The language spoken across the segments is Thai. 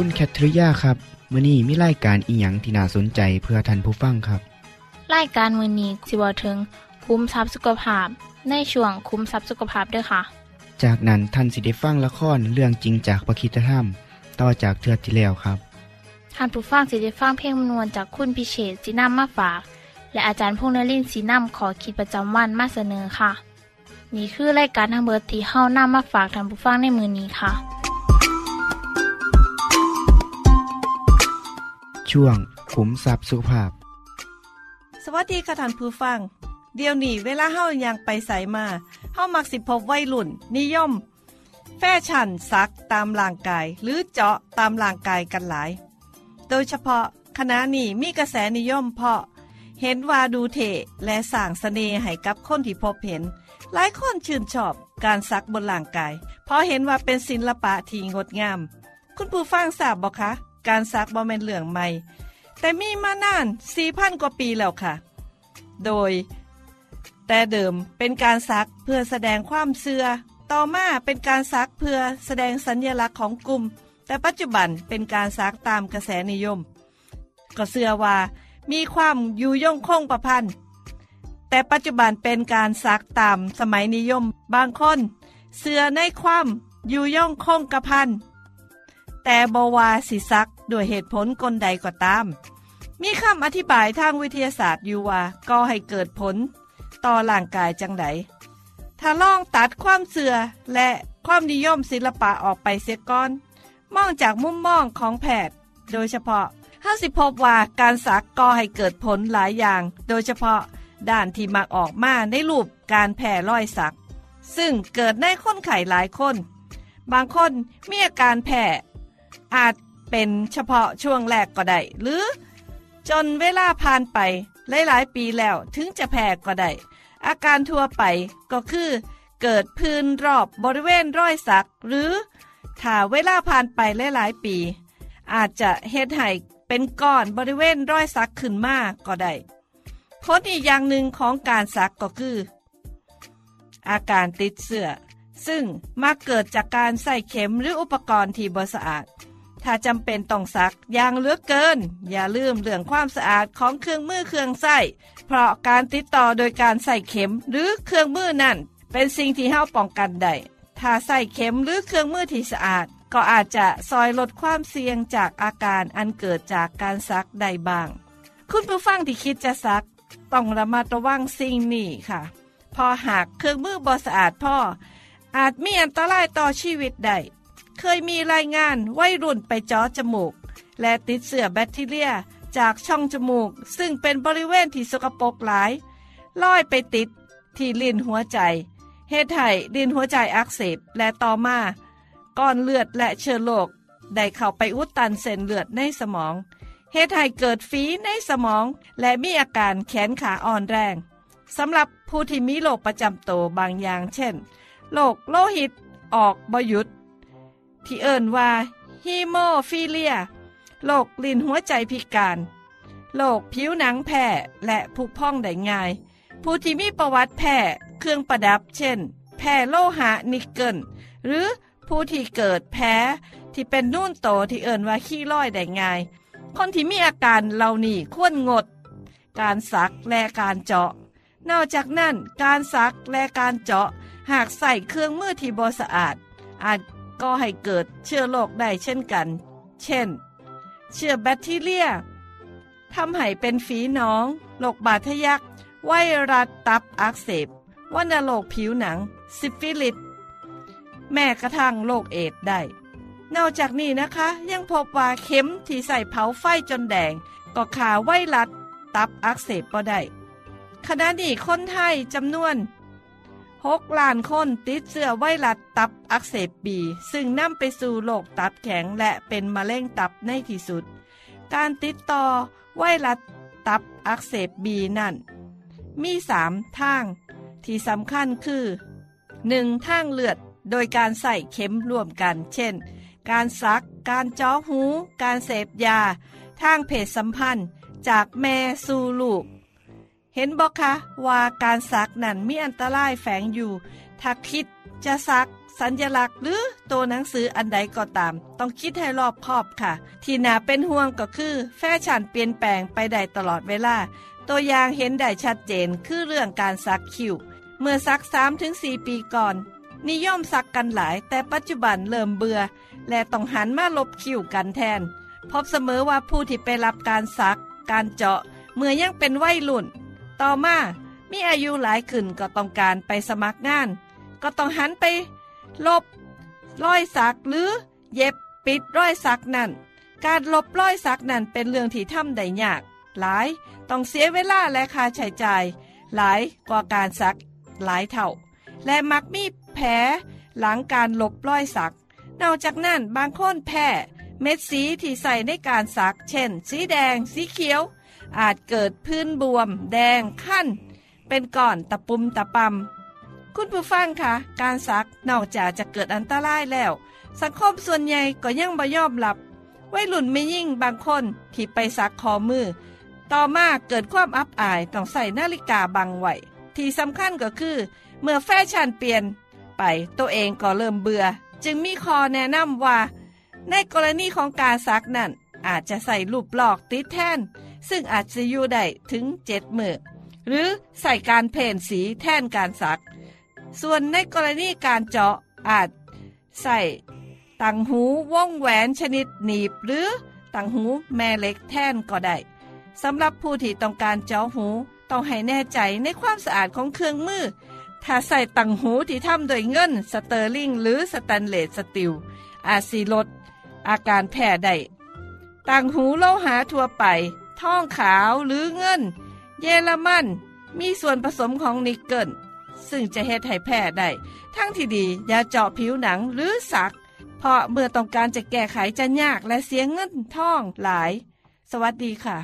คุณแคทริยาครับมื้อนี้มีรายการอีหยังที่น่าสนใจเพื่อท่านผู้ฟังครับรายการมือนี้สิเวาถึง คุ้มทรัพย์สุขภาพ ในช่วงคุ้มทรัพย์สุขภาพด้วยค่ะ จากนั้นท่านสิได้ฟังละครเรื่องจริงจากประคีตธรรม ต่อจากเทือกที่แล้วครับท่านผู้ฟังสิได้ฟังเพลงมนวนจากคุณพิเชษสีน้ำมาฝาก และอาจารย์พงษ์นรินทร์สีน้ำขอขีดประจำวันมาเสนอค่ะ นี่คือรายการทางเบอร์ที่เฮ้าน้ามาฝากท่านผู้ฟังในมือนี้ค่ะ ช่วงขุมทรัพย์สุภาพ สวัสดีค่ะท่านผู้ฟัง เดี๋ยวนี้เวลาเฮายังไปใส่มาเฮามักสิพบวัยรุ่น นิยม แฟชั่นซักตามร่างกาย หรือเจาะตามร่างกายกันหลาย โดยเฉพาะคณะนี้มีกระแสนิยมเพาะ เห็นว่าดูเทและสร้างเสน่ห์ให้กับคนที่พบเห็น หลายคนชื่นชอบการซักบนร่างกาย เพราะเห็นว่าเป็นศิลปะที่งดงาม คุณผู้ฟังทราบบ่คะ การซักบ่แม่นเรื่องใหม่ แต่มีมานาน4,000กว่าปีแล้วค่ะ โดย แต่เดิมเป็นการซักเพื่อแสดงความเสื่อต่อมาเป็นการซักเพื่อแสดงสัญญลักษณ์ของกลุ่ม แต่ปัจจุบันเป็นการซักตามกระแสนิยม ก็เสื่อว่า มีความอยู่ยงคงประพันธ์แต่ปัจจุบันเป็นการซักตามสมัยนิยมบางคนเสื่อในความอยู่ย่องคงกระพันแต่บวาสิซัก ด้วยเหตุผลกลใดก็ตาม มีคำอธิบายทางวิทยาศาสตร์อยู่ว่าก็ให้เกิดผล ต่อร่างกายจังไดถ้าลองตัดความเสื่อและความนิยมศิลปะออกไปเสียก่อน มองจากมุมมองของแพทย์ โดยเฉพาะห้าสิพบว่าการสักก็ให้เกิดผลหลายอย่าง โดยเฉพาะด้านที่มักออกมาในรูปการแผ่รอยสัก ซึ่งเกิดในคนไข้หลายคน บางคนมีอาการแพ้อาจ เป็นเฉพาะช่วงแรกก็ได้ หรือ จนเวลาผ่านไป หลาย ๆ ปีแล้วถึงจะแพ้ก็ได้ อาการทั่วไปก็คือ เกิดพื้นรอบบริเวณรอยสัก หรือถ้าเวลาผ่านไปหลาย ๆ ปี อาจจะเฮ็ดให้เป็นก้อนบริเวณรอยสักขึ้นมาก็ได้ผลอีกอย่างหนึ่งของการสักก็คือ อาการติดเสื้อซึ่งมักเกิดจากการใส่เข็มหรืออุปกรณ์ที่บ่สะอาด ถ้าจำเป็นต้องซักอย่างเลือกเกิน อย่าลืมเรื่องความสะอาดของเครื่องมือเครื่องใส้เพราะการติดต่อโดยการใส่เข็มหรือเครื่องมือนั่น เป็นสิ่งที่เฮาป้องกันได้ถ้าใส่เข็มหรือเครื่องมือที่สะอาด ก็อาจจะซอยลดความเสี่ยงจากอาการอันเกิดจากการซักได้บ้าง คุณผู้ฟังที่คิดจะซัก ต้องระมัดระวังสิ่งนี้ค่ะ พอหากเครื่องมือบอสะอาดพ่ออาจมีอันตรายต่อชีวิตได้ เคยมีรายงานวัยรุ่นไปจาะจมูก และติดเสื้อแบคทีเรียจากช่องจมูก ซึ่งเป็นบริเวณที่สกปรกหลายลอยไปติดที่ลิ้นหัวใจเหตุให้ลิ้นหัวใจอักเสบและต่อมาก้อนเลือดและเชื้อโรคได้เข้าไปอุดตันเส้นเลือดในสมองเหตุให้เกิดฝีในสมอง และมีอาการแขนขาอ่อนแรงสำหรับผู้ที่มีโรคประจำตัวบางอย่างเช่นโรคโลหิตออกบ่หยุด ที่เอิ่นว่าฮีโมฟิเลียโรคลิ้นหัวใจพิการโรคผิวหนังแพ้และผุพองได้ง่าย ผู้ที่มีประวัติแพ้เครื่องประดับเช่น แพ้โลหะนิกเกิลหรือผู้ที่เกิดแพ้ที่เป็นนูนโตที่เอิ่นว่าคีลอยด์ได้ง่าย คนที่มีอาการเหล่านี้ควรงด การสักและการเจาะ นอกจากนั้นการสักและการเจาะหากใส่เครื่องมือที่บ่สะอาด อาจ ก่อให้เกิดเชื้อโรคได้เช่นกัน เช่น เชื้อแบคทีเรียทำให้เป็นฝีหนองโรคบาดทะยัก ไวรัสตับอักเสบวัณโรคผิวหนัง ซิฟิลิส แม้กระทั่งโรคเอดส์ได้ นอกจากนี้นะคะ ยังพบว่าเข็มที่ใส่เผาไฟจนแดง ก็ขาไวรัสตับอักเสบก็ได้ขณะนี้คนไทยจำนวน 6 ล้านคนติดเชื้อไวรัสตับอักเสบบี ซึ่งนำไปสู่โรคตับแข็งและเป็นมะเร็งตับในที่สุด การติดต่อไวรัสตับอักเสบบีนั่น มีสามทาง ที่สำคัญคือ 1. ทางเลือด โดยการใส่เข็มร่วมกัน เช่น การซัก การจาะหู การเสพยา ทางเพศสัมพันธ์ จากแม่สู่ลูก เห็นบอกคะว่าการซักนั่นมีอันตรายแฝงอยู่ ถ้าคิดจะซักสัญลักษณ์หรือตัวหนังสืออันใดก็ตาม ต้องคิดให้รอบคอบค่ะ ที่น่าเป็นห่วงก็คือ แฟชั่นเปลี่ยนแปลงไปได้ตลอดเวลา ตัวอย่างเห็นได้ชัดเจนคือเรื่องการซักคิ้วเมื่อสัก3-4ปีก่อน นิยมสักกันหลาย แต่ปัจจุบันเริ่มเบื่อ และต้องหันมาลบคิ้วกันแทน พบเสมอว่าผู้ที่ไปรับการซัก การเจาะ เมื่อยังเป็นวัยรุ่น ต่อมามีอายุหลายขึ้นก็ต้องการไปสมัครงาน ก็ต้องหันไป ลบรอยสักหรือ เย็บปิดรอยสักนั่น การลบรอยสักนั่นเป็นเรื่องที่ทำได้ยาก หลายต้องเสียเวลาและค่าใช้จ่าย หลายกว่าการสักหลายเท่า และมักมีแผลหลังการลบรอยสัก นอกจากนั้นบางคนแพ้เม็ดสีที่ใส่ในการสัก เช่น สีแดง สีเขียว อาจเกิดพื้นบวม แดงขั้น เป็นก้อนตะปุ่มตะปำคุณผู้ฟังคะการสักนอกจากจะเกิดอันตรายแล้ว สังคมส่วนใหญ่ก็ยังบ่ยอมรับวัยรุ่นไม่ยิ่งบางคนที่ไปสักคอมือ ต่อมาเกิดความอับอายต้องใส่นาฬิกาบังไว้ที่สำคัญก็คือ เมื่อแฟชั่นเปลี่ยนไปตัวเองก็เริ่มเบื่อ จึงมีคอแนะนำว่า ในกรณีของการซักนั่นอาจจะใส่รูปหลอกติดแท่น ซึ่งอาจจะอยู่ได้ถึงเจ็ดมือหรือใส่การเพ่นสีแทนการซัก ส่วนในกรณีการเจาะอาจใส่ต่างหูว่องแหวนชนิดหนีบหรือต่างหูแม่เหล็กแทนก็ได้สำหรับผู้ที่ต้องการเจาะหูต้องให้แน่ใจในความสะอาดของเครื่องมือ ถ้าใส่ต่างหูที่ทำโดยเงิน sterling หรือ stainless steel อาจสิลดอาการแพ้ได้ต่างหูโลหะทั่วไป ทองขาวหรือเงิน เยอรมัน มีส่วนผสมของนิกเกิล ซึ่งจะเฮ็ดให้แพ้ได้ ทั้งที่ดีอย่าเจาะผิวหนังหรือสัก เพราะเมื่อต้องการจะแก้ไขจะยากและเสียเงินท่องหลาย สวัสดีค่ะ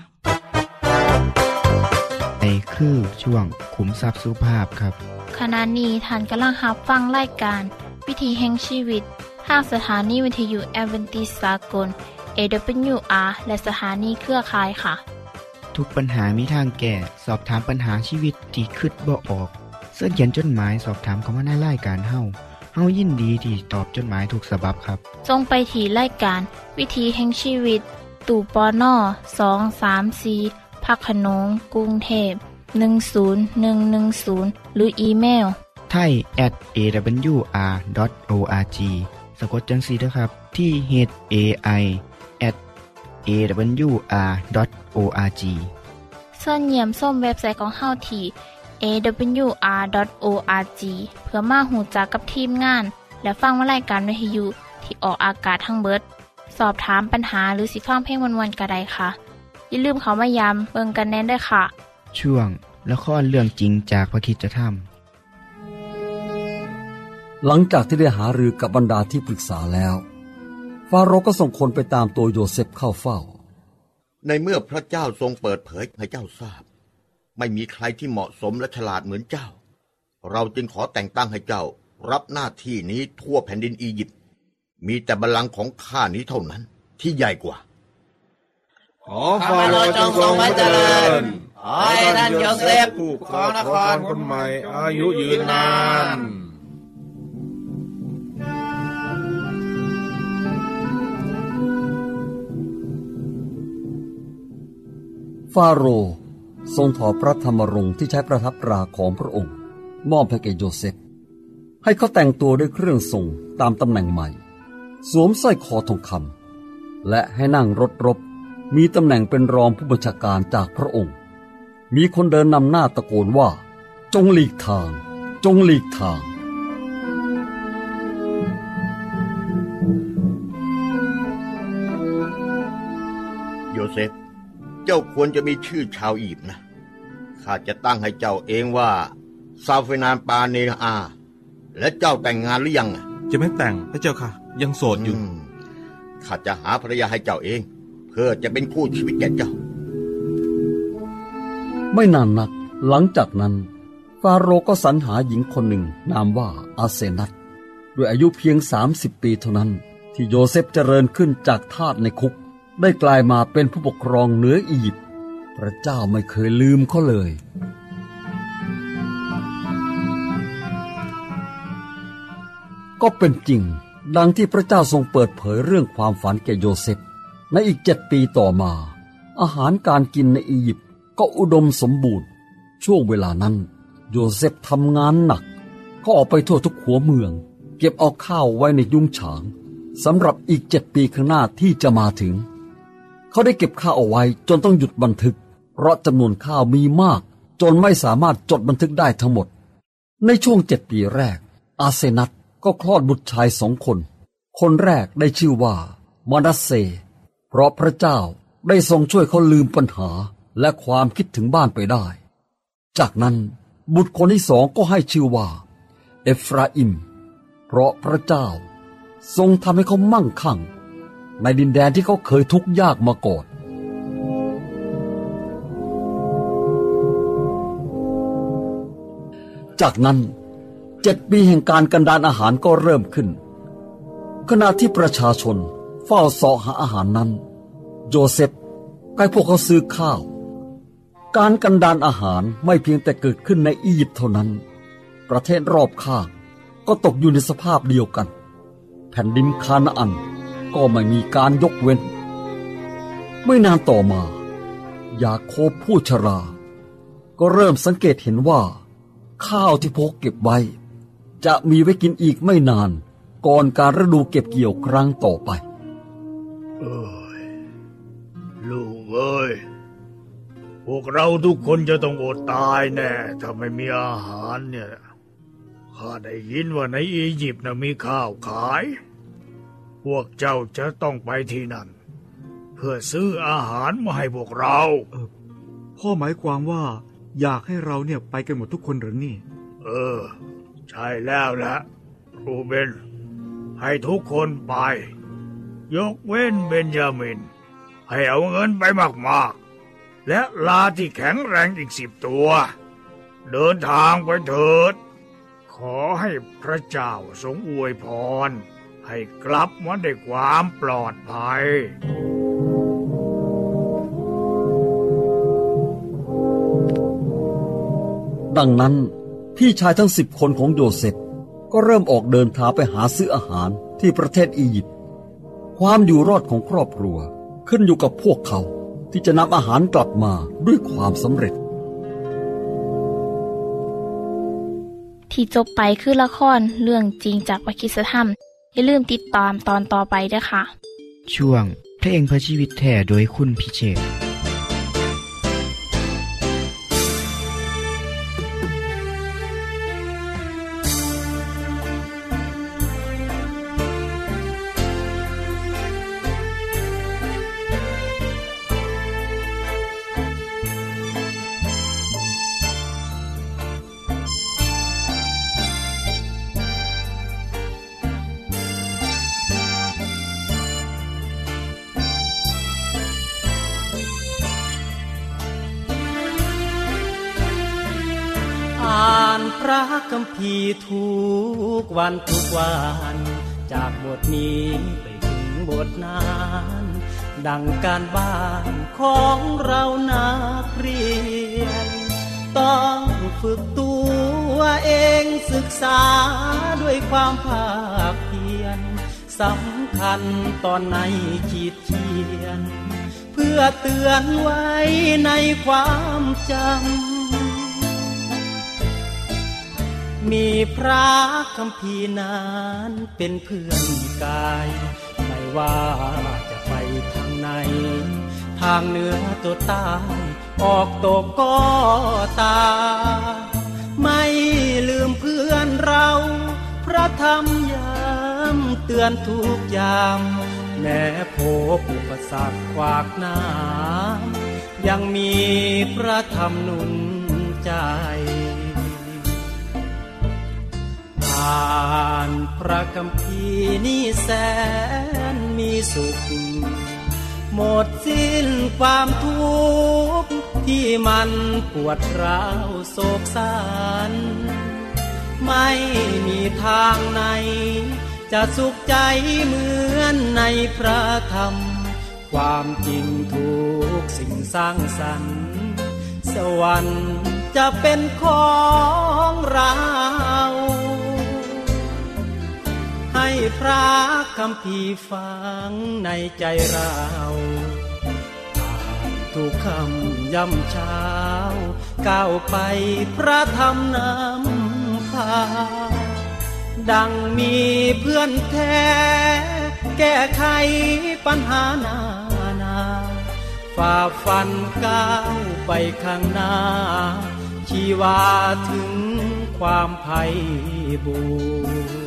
ในคือช่วงขุมทรัพย์สุภาพครับ ขณะนี้ท่านกำลังรับฟังรายการ วิธีแห่งชีวิตทางสถานีวิทยุแอเวนติสากล AWR และสถานีเครือข่ายค่ะ ทุกปัญหามีทางแก้ สอบถามปัญหาชีวิตที่คืดบ่ออก เสื้อเขียนจดหมายสอบถามเขามาในรายการเฮาเฮายินดีที่ตอบจดหมายถูกสาบบครับ ทรงไปถีรายการ วิธีแห่งชีวิต ตู่ปอน่อสองสามสีพักขนงกรุงเทพ10110 หรืออีเมลไทย at awr.org สะกดจังสีนะครับ ที่ h a i at awr.org ส่วนเยี่ยมส้มเว็บไซต์ของเฮาที่ awr.org เพื่อมาหูจักกับทีมงาน และฟังวารายการวิทยุที่ออกอากาศทั้งเบิด สอบถามปัญหาหรือสิฟังเพลงวันๆกระไดค่ะ อย่าลืมเขามายามเบิงกันแน่นด้วยค่ะ ช่วงละครเรื่องจริงจากพระคิดจะทหลังจากที่ได้หารือกับบรรดาที่ปรึกษาแล้ว ฟาโรห์ก็ส่งคนไปตามตัวโยเซฟเข้าเฝ้า ในเมื่อพระเจ้าทรงเปิดเผยให้เจ้าทราบ ไม่มีใครที่เหมาะสมและฉลาดเหมือนเจ้า เราจึงขอแต่งตั้งให้เจ้ารับหน้าที่นี้ทั่วแผ่นดินอียิปต์มีแต่บัลลังก์ของข้านี้เท่านั้นที่ใหญ่กว่า ขอฟาโรห์จงทรงไว้เจริญขอให้ท่านโยเซฟผู้ครองนครคนใหม่อายุยืนนาน ฟาโรห์ทรงถอดพระธรรมรงค์ที่ใช้ประทับตราของพระองค์ มอบให้แก่โยเซฟให้เขาแต่งตัวด้วยเครื่องทรงตามตำแหน่งใหม่ สวมสร้อยคอทองคำและให้นั่งรถรบ มีตำแหน่งเป็นรองผู้บัญชาการจากพระองค์ มีคนเดินนำหน้าตะโกนว่า จงหลีกทาง จงหลีกทาง โยเซฟ เจ้าควรจะมีชื่อชาวอียิปต์นะ ข้าจะตั้งให้เจ้าเองว่าซาเฟนานปาเนอา และเจ้าแต่งงานหรือยังอะจะไม่แต่งพระเจ้าค่ะ ยังโสดอยู่มข้าจะหาภรรยาให้เจ้าเอง เพื่อจะเป็นคู่ชีวิตแก่เจ้า ไม่นานนัก หลังจากนั้น ฟาโรห์ก็สรรหาหญิงคนหนึ่งนามว่าอาเซนัตด้วยอายุเพียง 30 ปีเท่านั้น ที่โยเซฟเจริญขึ้นจากทาสในคุก ได้กลายมาเป็นผู้ปกครองเหนืออียิปต์พระเจ้าไม่เคยลืมเขาเลย ก็เป็นจริงดังที่พระเจ้าทรงเปิดเผยเรื่องความฝันแก่โยเซฟในอีกเจ็ดปีต่อมา อาหารการกินในอียิปต์ก็อุดมสมบูรณ์ ช่วงเวลานั้น โยเซฟทำงานหนัก ก็ออกไปทั่วทุกหัวเมือง เก็บเอาข้าวไว้ในยุ้งฉางสำหรับอีกเจ็ดปีข้างหน้าที่จะมาถึง เขาได้เก็บข้าวเอาไว้จนต้องหยุดบันทึก เพราะจำนวนข้าวมีมาก จนไม่สามารถจดบันทึกได้ทั้งหมด ในช่วงเจ็ดปีแรก อาเซนัตก็คลอดบุตรชายสองคน คนแรกได้ชื่อว่ามานัสเซ เพราะพระเจ้าได้ทรงช่วยเขาลืมปัญหาและความคิดถึงบ้านไปได้ จากนั้นบุตรคนที่สองก็ให้ชื่อว่า เอฟราอิม เพราะพระเจ้า ทรงทำให้เขามั่งคั่ง ในดินแดนที่เขาเคยทุกข์ยากมาก่อนจากนั้นเจ็ดปีแห่งการกันดานอาหารก็เริ่มขึ้น ขณะที่ประชาชนเฝ้าสาะหาอาหารนั้น โยเซฟให้พวกเขาซื้อข้าว การกันดานอาหารไม่เพียงแต่เกิดขึ้นในอียิปต์เท่านั้น ประเทศรอบข้างก็ตกอยู่ในสภาพเดียวกัน แผ่นดินคานาอัน ก็ไม่มีการยกเว้น ไม่นานต่อมา ยาโคบผู้ชรา ก็เริ่มสังเกตเห็นว่า ข้าวที่พกเก็บไว้ จะมีไว้กินอีกไม่นานก่อนการฤดูเก็บเกี่ยวครั้งต่อไปเอ้ยลูกเอ้ยพวกเราทุกคนจะต้องอดตายแน่ถ้าไม่มีอาหารเนี่ยข้าได้ยินว่าในอียิปต์นะมีข้าวขาย พวกเจ้าจะต้องไปที่นั่น เพื่อซื้ออาหารมาให้พวกเราพ่อหมายความว่า อยากให้เราเนี่ยไปกันหมดทุกคนหรือนี่ เออ ใช่แล้วแหละรูเบนให้ทุกคนไป ยกเว้นเบนยามิน ให้เอาเงินไปมากๆ และลาที่แข็งแรงอีกสิบตัว เดินทางไปเถิด ขอให้พระเจ้าทรงอวยพร ให้กลับมาด้วยความปลอดภัยดังนั้นพี่ชายทั้งสิบคนของโยเซฟก็เริ่มออกเดินทางไปหาซื้ออาหารที่ประเทศอียิปต์ความอยู่รอดของครอบครัวขึ้นอยู่กับพวกเขาที่จะนำอาหารกลับมาด้วยความสำเร็จ ที่จบไปคือละครเรื่องจริงจากวิคิสธรรม อย่าลืมติดตามตอนต่อไปด้วยค่ะ ช่วงเพลงเพื่อชีวิตแท่โดยคุณพิเชษ คัมภีทุกวันทุกวัน จากบทนี้ไปถึงบทนั้นดังการบ้านของเรานักเรียน ต้องฝึกตัวเองศึกษาด้วยความภาคเพียรสำคัญตอนในขีดเขียน เพื่อเตือนไว้ในความจำ มีพระคำพีนั้นเป็นเพื่อนกาย ไม่ว่าจะไปทางไหน ทางเหนือตัวใต้ออกตกก็ตา ไม่ลืมเพื่อนเรา พระธรรมยามเตือนทุกยามแม้พบอุปสรรคขวากหน้ายังมีพระธรรมนุนใจานพระคำพีนี่แสนมีสุข หมดสิ้นความทุกข์ที่มันปวดร้าวโศกสารไม่มีทางไหน จะสุขใจเหมือนในพระธรรม ความจริงทุกสิ่งสร้างสรรค์ สวรรค์จะเป็นของเรา ให้พระคำพีฟังในใจเราทุกคำย่ำเช้าก้าวไปพระธรรมนำพา ดังมีเพื่อนแท้ แก้ไขปัญหานานาฝ่าฟันก้าวไปข้างหน้า ชีวาถึงความไพ่บูร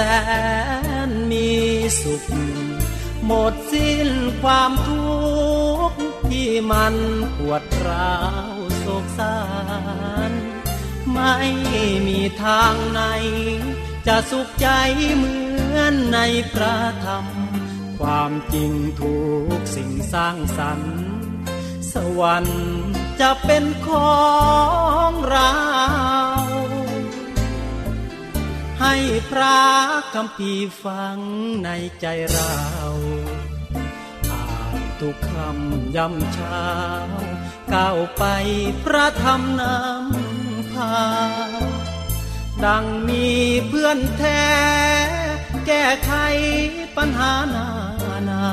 นี่แสนมีสุข หมดสิ้นความทุกข์ที่มันปวดร้าวโศกสารไม่มีทางไหน จะสุขใจเหมือนในพระธรรม ความจริงทุกสิ่งสร้างสรรค์ สวรรค์จะเป็นของเรา ให้พระคำพีฟังในใจเราอ่านทุกคำย่ำเช้าก้าวไปพระธรรมนำพา ดังมีเพื่อนแท้ แก้ไขปัญหานานา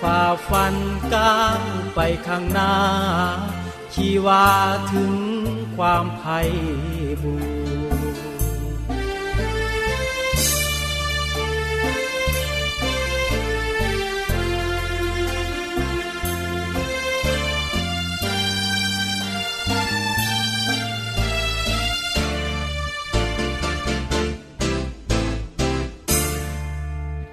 ฝ่าฟันก้าวไปข้างหน้าชีวาถึงความไพ่บูร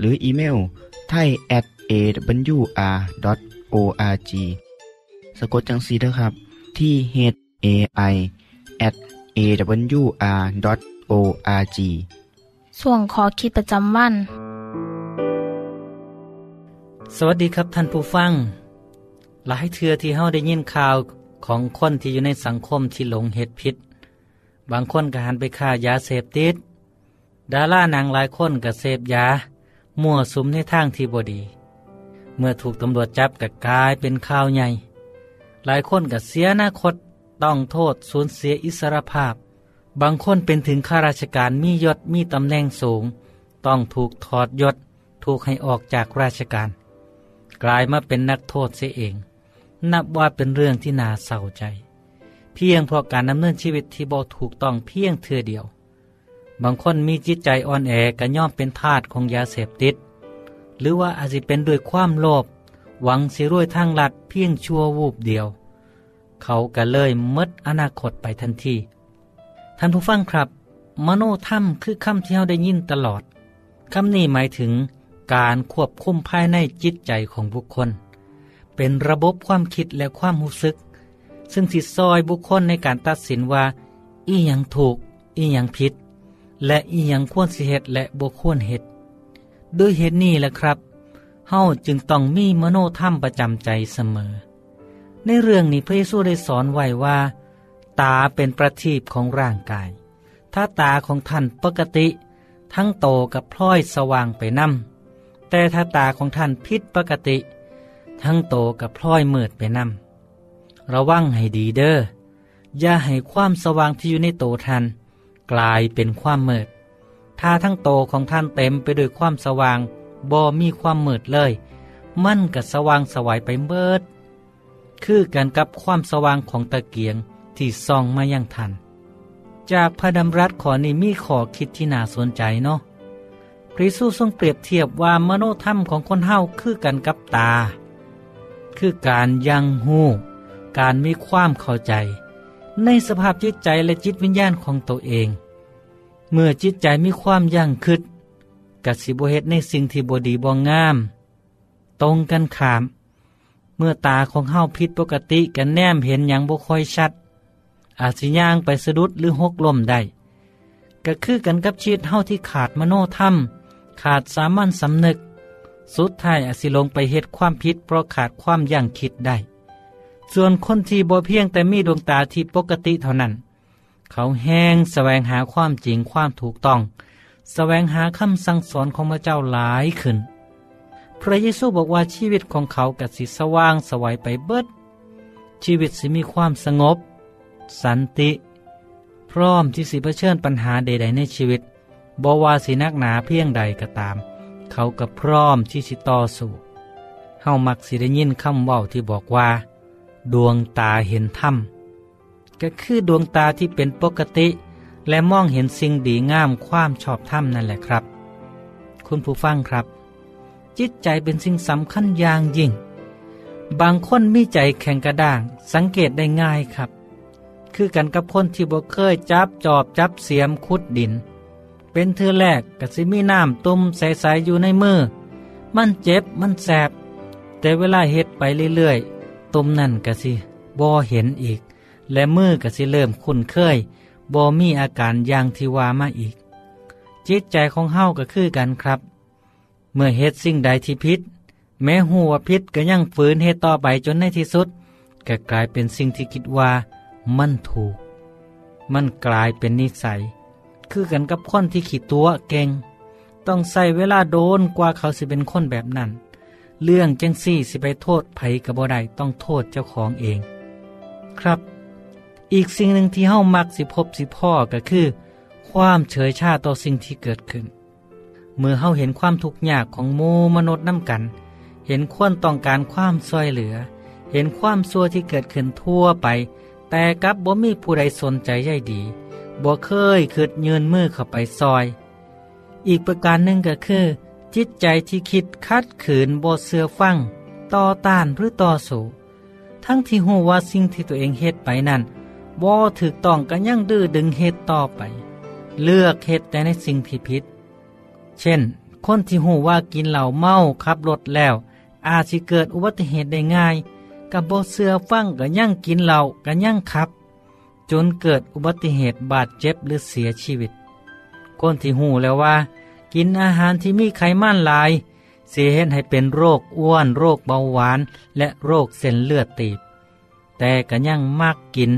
หนึ่งหนึ่งศูนย์หรืออีเมลไทย at awr org สะกดจังสีนะครับ ที่ h a i at awr org ส่วนขอคิดประจำวัน สวัสดีครับท่านผู้ฟัง หลายเทือที่เฮาได้ยินข่าวของคนที่อยู่ในสังคมที่หลงเหตุผิดบางคนก็หันไปฆ่ายาเสพติด ดาราหนังหลายคนก็เสพยา มั่วสุมในทางที่บดี เมื่อถูกตำรวจจับก็กลายเป็นข่าวใหญ่ หลายคนก็เสียอนาคตต้องโทษสูญเสียอิสรภาพ บางคนเป็นถึงข้าราชการมียศมีตำแหน่งสูง ต้องถูกถอดยศถูกให้ออกจากราชการ กลายมาเป็นนักโทษเสียเอง นับว่าเป็นเรื่องที่น่าเศร้าใจ เพียงเพราะการดำเนินชีวิตที่บ่ถูกต้องเพียงเทือเดียว บางคนมีจิตใจอ่อนแอก็ย่อมเป็นทาสของยาเสพติด หรือว่าอาจจะเป็นด้วยความโลภหวังสิรวยทางลัดเพียงชั่ววูบเดียว เขาก็เลยมดอนาคตไปทันทีท่านผู้ฟังครับ มโนธรรมคือคำที่เราได้ยินตลอดคำนี้หมายถึงการควบคุมภายในจิตใจของบุคคล เป็นระบบความคิดและความรู้สึก ซึ่งสิซอยบุคคลในการตัดสินว่า อีหยังถูก อีหยังผิด และอีหยังควรสิเหตุและบ่ควรเหตุด้วยเหตุนี้แหละครับเฮาจึงต้องมีมโนธรรมประจำใจเสมอ ในเรื่องนี้พระเยซูได้สอนไว้ว่า ตาเป็นประทีปของร่างกาย ถ้าตาของท่านปกติ ทั้งโตกับพลอยสว่างไปนำแต่ถ้าตาของท่านผิดปกติ ทั้งโตกับพลอยมืดไปนำระวังให้ดีเด้ออย่าให้ความสว่างที่อยู่ในโตท่าน กลายเป็นความมืดถ้าทั้งโตของท่านเต็มไปด้วยความสว่างบ่มีความมืดเลย มันก็สว่างสวายไปเบิด คือกันกับความสว่างของตะเกียงที่ส่องมายังทัน จากพระดำรัสขอนี้มีขอคิดที่น่าสนใจเนาะพระเยซูทรงเปรียบเทียบว่ามโนธรรมของคนเฮาคือกันกับตา คือการยังหูการมีความเข้าใจ ในสภาพจิตใจและจิตวิญญาณของตัวเอง เมื่อจิตใจมีความยั่งคืดกัสิบเฮ็ดในสิ่งที่บดีบ่งงาม ตรงกันขาม เมื่อตาของเฮาผิดปกติกันแนมเห็นอย่างบ่ค่อยชัด อาจสิย่างไปสะดุดหรือหกล้มได้ก็คือกันกับชีวิตเฮาที่ขาดมโนธรรม ขาดสามัญสำนึก สุดท้ายอาจสิลงไปเฮ็ดความผิดเพราะขาดความยั่งคิดได้ ส่วนคนที่บ่เพียงแต่มีดวงตาที่ปกติเท่านั้น เขาแห้งแสวงหาความจริงความถูกต้องแสวงหาคำสั่งสอนของพระเจ้าหลายขึ้น พระเยซูบอกว่าชีวิตของเขากัสิสว่างสวัยไปเบิด ชีวิตสิมีความสงบ สันติ พร้อมที่สิเผชิญปัญหาใด ๆ ในชีวิตบว่าสินักหนาเพียงใดก็ตาม เขาก็พร้อมที่สิต่อสู้เฮามักสิได้ยินคำว้าที่บอกว่า ดวงตาเห็นธรรมก็คือดวงตาที่เป็นปกติ และมองเห็นสิ่งดีงามความชอบธรรมนั่นแหละครับ คุณผู้ฟังครับ จิตใจเป็นสิ่งสำคัญอย่างยิ่ง บางคนมีใจแข็งกระด้าง สังเกตได้ง่ายครับ คือกันกับคนที่บ่เคยจับจอบจับเสียมขุดดิน เป็นเธอแรกกสิมีน้ำตุ่มใสๆอยู่ในมือ มันเจ็บมันแสบ แต่เวลาเฮ็ดไปเรื่อยๆ ตุ่มนั่นกสิบ่เห็นอีก และมือกสิเริ่มคุ้นเคยบ่มีอาการอย่างที่ว่ามาอีก จิตใจของเฮาก็คือกันครับ เมื่อเฮ็ดสิ่งใดที่พิษ แม้หัวพิษก็ยังฝืนเฮ็ดต่อไปจนในที่สุดก็กลายเป็นสิ่งที่คิดว่า มันถูก มันกลายเป็นนิสัย คือกันกับคนที่ขีดตัวเก่ง ต้องใส่เวลาโดนกว่าเขาสิเป็นคนแบบนั้น เรื่องจังซี่สิไปโทษไผกับบ่ได้ต้องโทษเจ้าของเอง ครับ อีกสิ่งหนึ่งที่เฮามักสิพบสิพ่อก็คือ ความเฉยชาต่อสิ่งที่เกิดขึ้น เมื่อเฮาเห็นความทุกข์ยากของโมมนุษย์น้ำกัน เห็นควรต้องการความช่วยเหลือ เห็นความซัวที่เกิดขึ้นทั่วไป แต่กับบ่มีผู้ใดสนใจใยดีบ่เคยคิดยืนมือเข้าไปซอย อีกประการหนึ่งก็คือ จิตใจที่คิดคัดขืนบ่เสือฟัง ต่อต้านหรือต่อสู้ทั้งที่หูว่าสิ่งที่ตัวเองเฮ็ดไปนั้นบ่ถูกต้องกันยังดื้อดึงเหตุต่อไป เลือกเหตุแต่ในสิ่งที่ผิด เช่น คนที่หูว่ากินเหล้าเมาขับรถแล้ว อาจสิเกิดอุบัติเหตุได้ง่าย กับบ่เสือฟังกันยังกินเหล้ากันยังขับ จนเกิดอุบัติเหตุบาดเจ็บหรือเสียชีวิต คนที่หูแล้วว่า กินอาหารที่มีไขมันหลาย เสียเหตุให้เป็นโรคอ้วน โรคเบาหวาน และโรคเส้นเลือดตีบ แต่ก็ยังมากกิน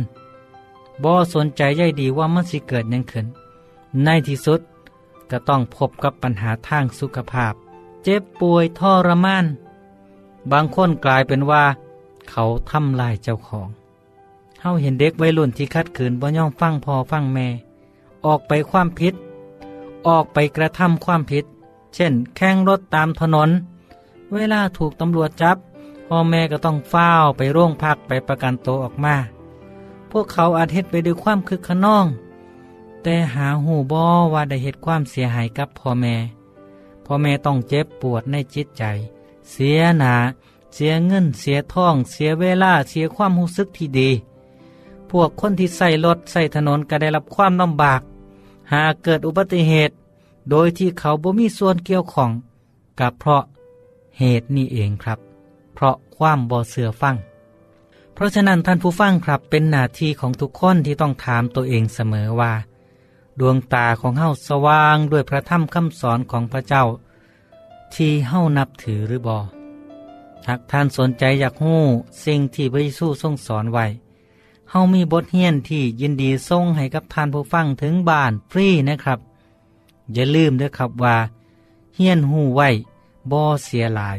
บ่สนใจใยดีว่ามันสิเกิดยังขึ้น ในที่สุดก็ต้องพบกับปัญหาทางสุขภาพ เจ็บป่วยทรมาน บางคนกลายเป็นว่า เขาทำลายเจ้าของเฮาเห็นเด็กวัยรุ่นที่คัดขืนบ่ย่อมฟังพอฟังแม่ ออกไปความผิด ออกไปกระทำความผิด เช่น แข่งรถตามถนน เวลาถูกตำรวจจับ พ่อแม่ก็ต้องเฝ้าไปโรงพักไปประกันตัวออกมา พวกเขาอาจเหตุไปด้วยความคึกขนอง แต่หาหูบอว่าได้เหตุความเสียหายกับพ่อแม่ พ่อแม่ต้องเจ็บปวดในจิตใจ เสียหนาเสียเงินเสียทอง เสียเวลาเสียความรู้สึกที่ดี พวกคนที่ใส่รถใส่ถนนก็ได้รับความลำบาก หากเกิดอุบัติเหตุ โดยที่เขาบ่มีส่วนเกี่ยวของกับเพราะเหตุนี้เองครับ เพราะความบ่เสือฟัง เพราะฉะนั้นท่านผู้ฟังครับเป็นหน้าที่ของทุกคนที่ต้องถามตัวเองเสมอว่า ดวงตาของเฮาสว่างด้วยพระธรรมคำสอนของพระเจ้า ที่เฮานับถือหรือบอหากท่านสนใจอยากหู้สิ่งที่พระเยซูทรงสอนไว้ เฮามีบทเรียนที่ยินดีส่งให้กับท่านผู้ฟังถึงบ้านฟรีนะครับ อย่าลืมด้วยครับว่าเฮียนหูไว้บ่เสียหลาย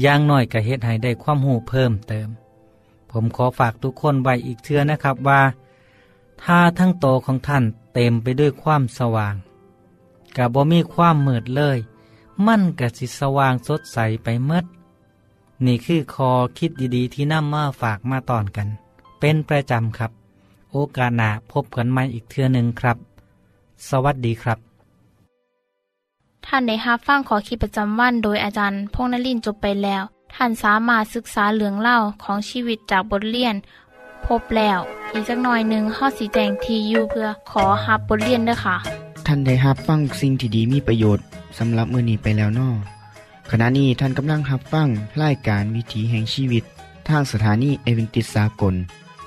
อย่างน้อยก็เฮ็ดให้ได้ความหูเพิ่มเติม ผมขอฝากทุกคนไว้อีกเทื่อนะครับว่าถ้าทั้งโตของท่านเต็มไปด้วยความสว่างกับบ่มีความมืดเลย มั่นกะสิสว่างสดใสไปเมดนี่คือคอคิดดีๆที่นำมาฝากมาตอนกัน เป็นประจำครับ โอกาสหน้าพบกันใหม่อีกเทื่อหนึ่งครับ สวัสดีครับ ท่านได้รับฟังขอคิดประจำวันโดยอาจารย์พงษ์นลินทร์จบไปแล้ว ท่านสามารถศึกษาเรื่องเล่าของชีวิตจากบทเรียน พบแล้ว อีกสักหน่อยหนึ่งข้อสีแจงทียูเพื่อขอฮับบทเรียนด้วยค่ะ ท่านได้รับฟังสิ่งที่ดีมีประโยชน์สำหรับมื้อนี้ไปแล้วนอขณะนี้ท่านกำลังรับฟังรายการวิถีแห่งชีวิตทางสถานีเอเวนติสากล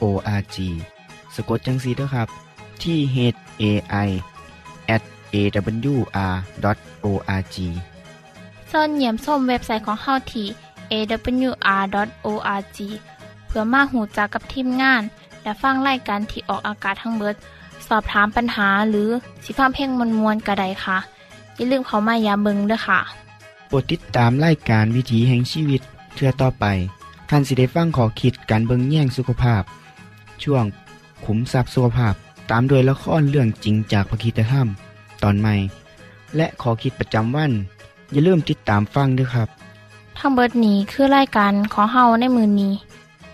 awr.org สะกดจังสีเด้อครับ ที่ h a i at awr.org ส่วนเหยี่ยมส้มเว็บไซต์ของเฮาที่ awr.org เพื่อมาหูจักกับทีมงาน และฟังไล่การที่ออกอากาศทั้งเบิด สอบถามปัญหาหรือสิฟ้าเพลงมวลมวลกระไดค่ะ อย่าลืมเขามายาเบิงด้วยค่ะโปรดติดตามรายการวิถีแห่งชีวิตเทื่อต่อไปท่านสิได้ฟังขอคิดการเบิงแย่งสุขภาพ ช่วงขุมทรัพย์สุขภาพ ตามโดยละครเรื่องจริงจากพระคีตธรรม ตอนใหม่ และขอคิดประจำวัน อย่าลืมติดตามฟังด้วยครับ ทั้งเบิดนี้คือไล่กันขอเฮาในมือนนี้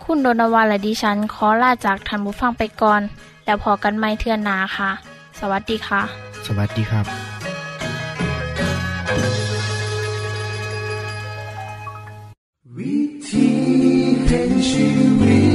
คุณโดนวาและดิฉันขอลาจากทันบุฟังไปก่อน แล้วพอกันไม่เทื่อนนาค่ะ สวัสดีค่ะ สวัสดีครับวิธีแห่งชีวิต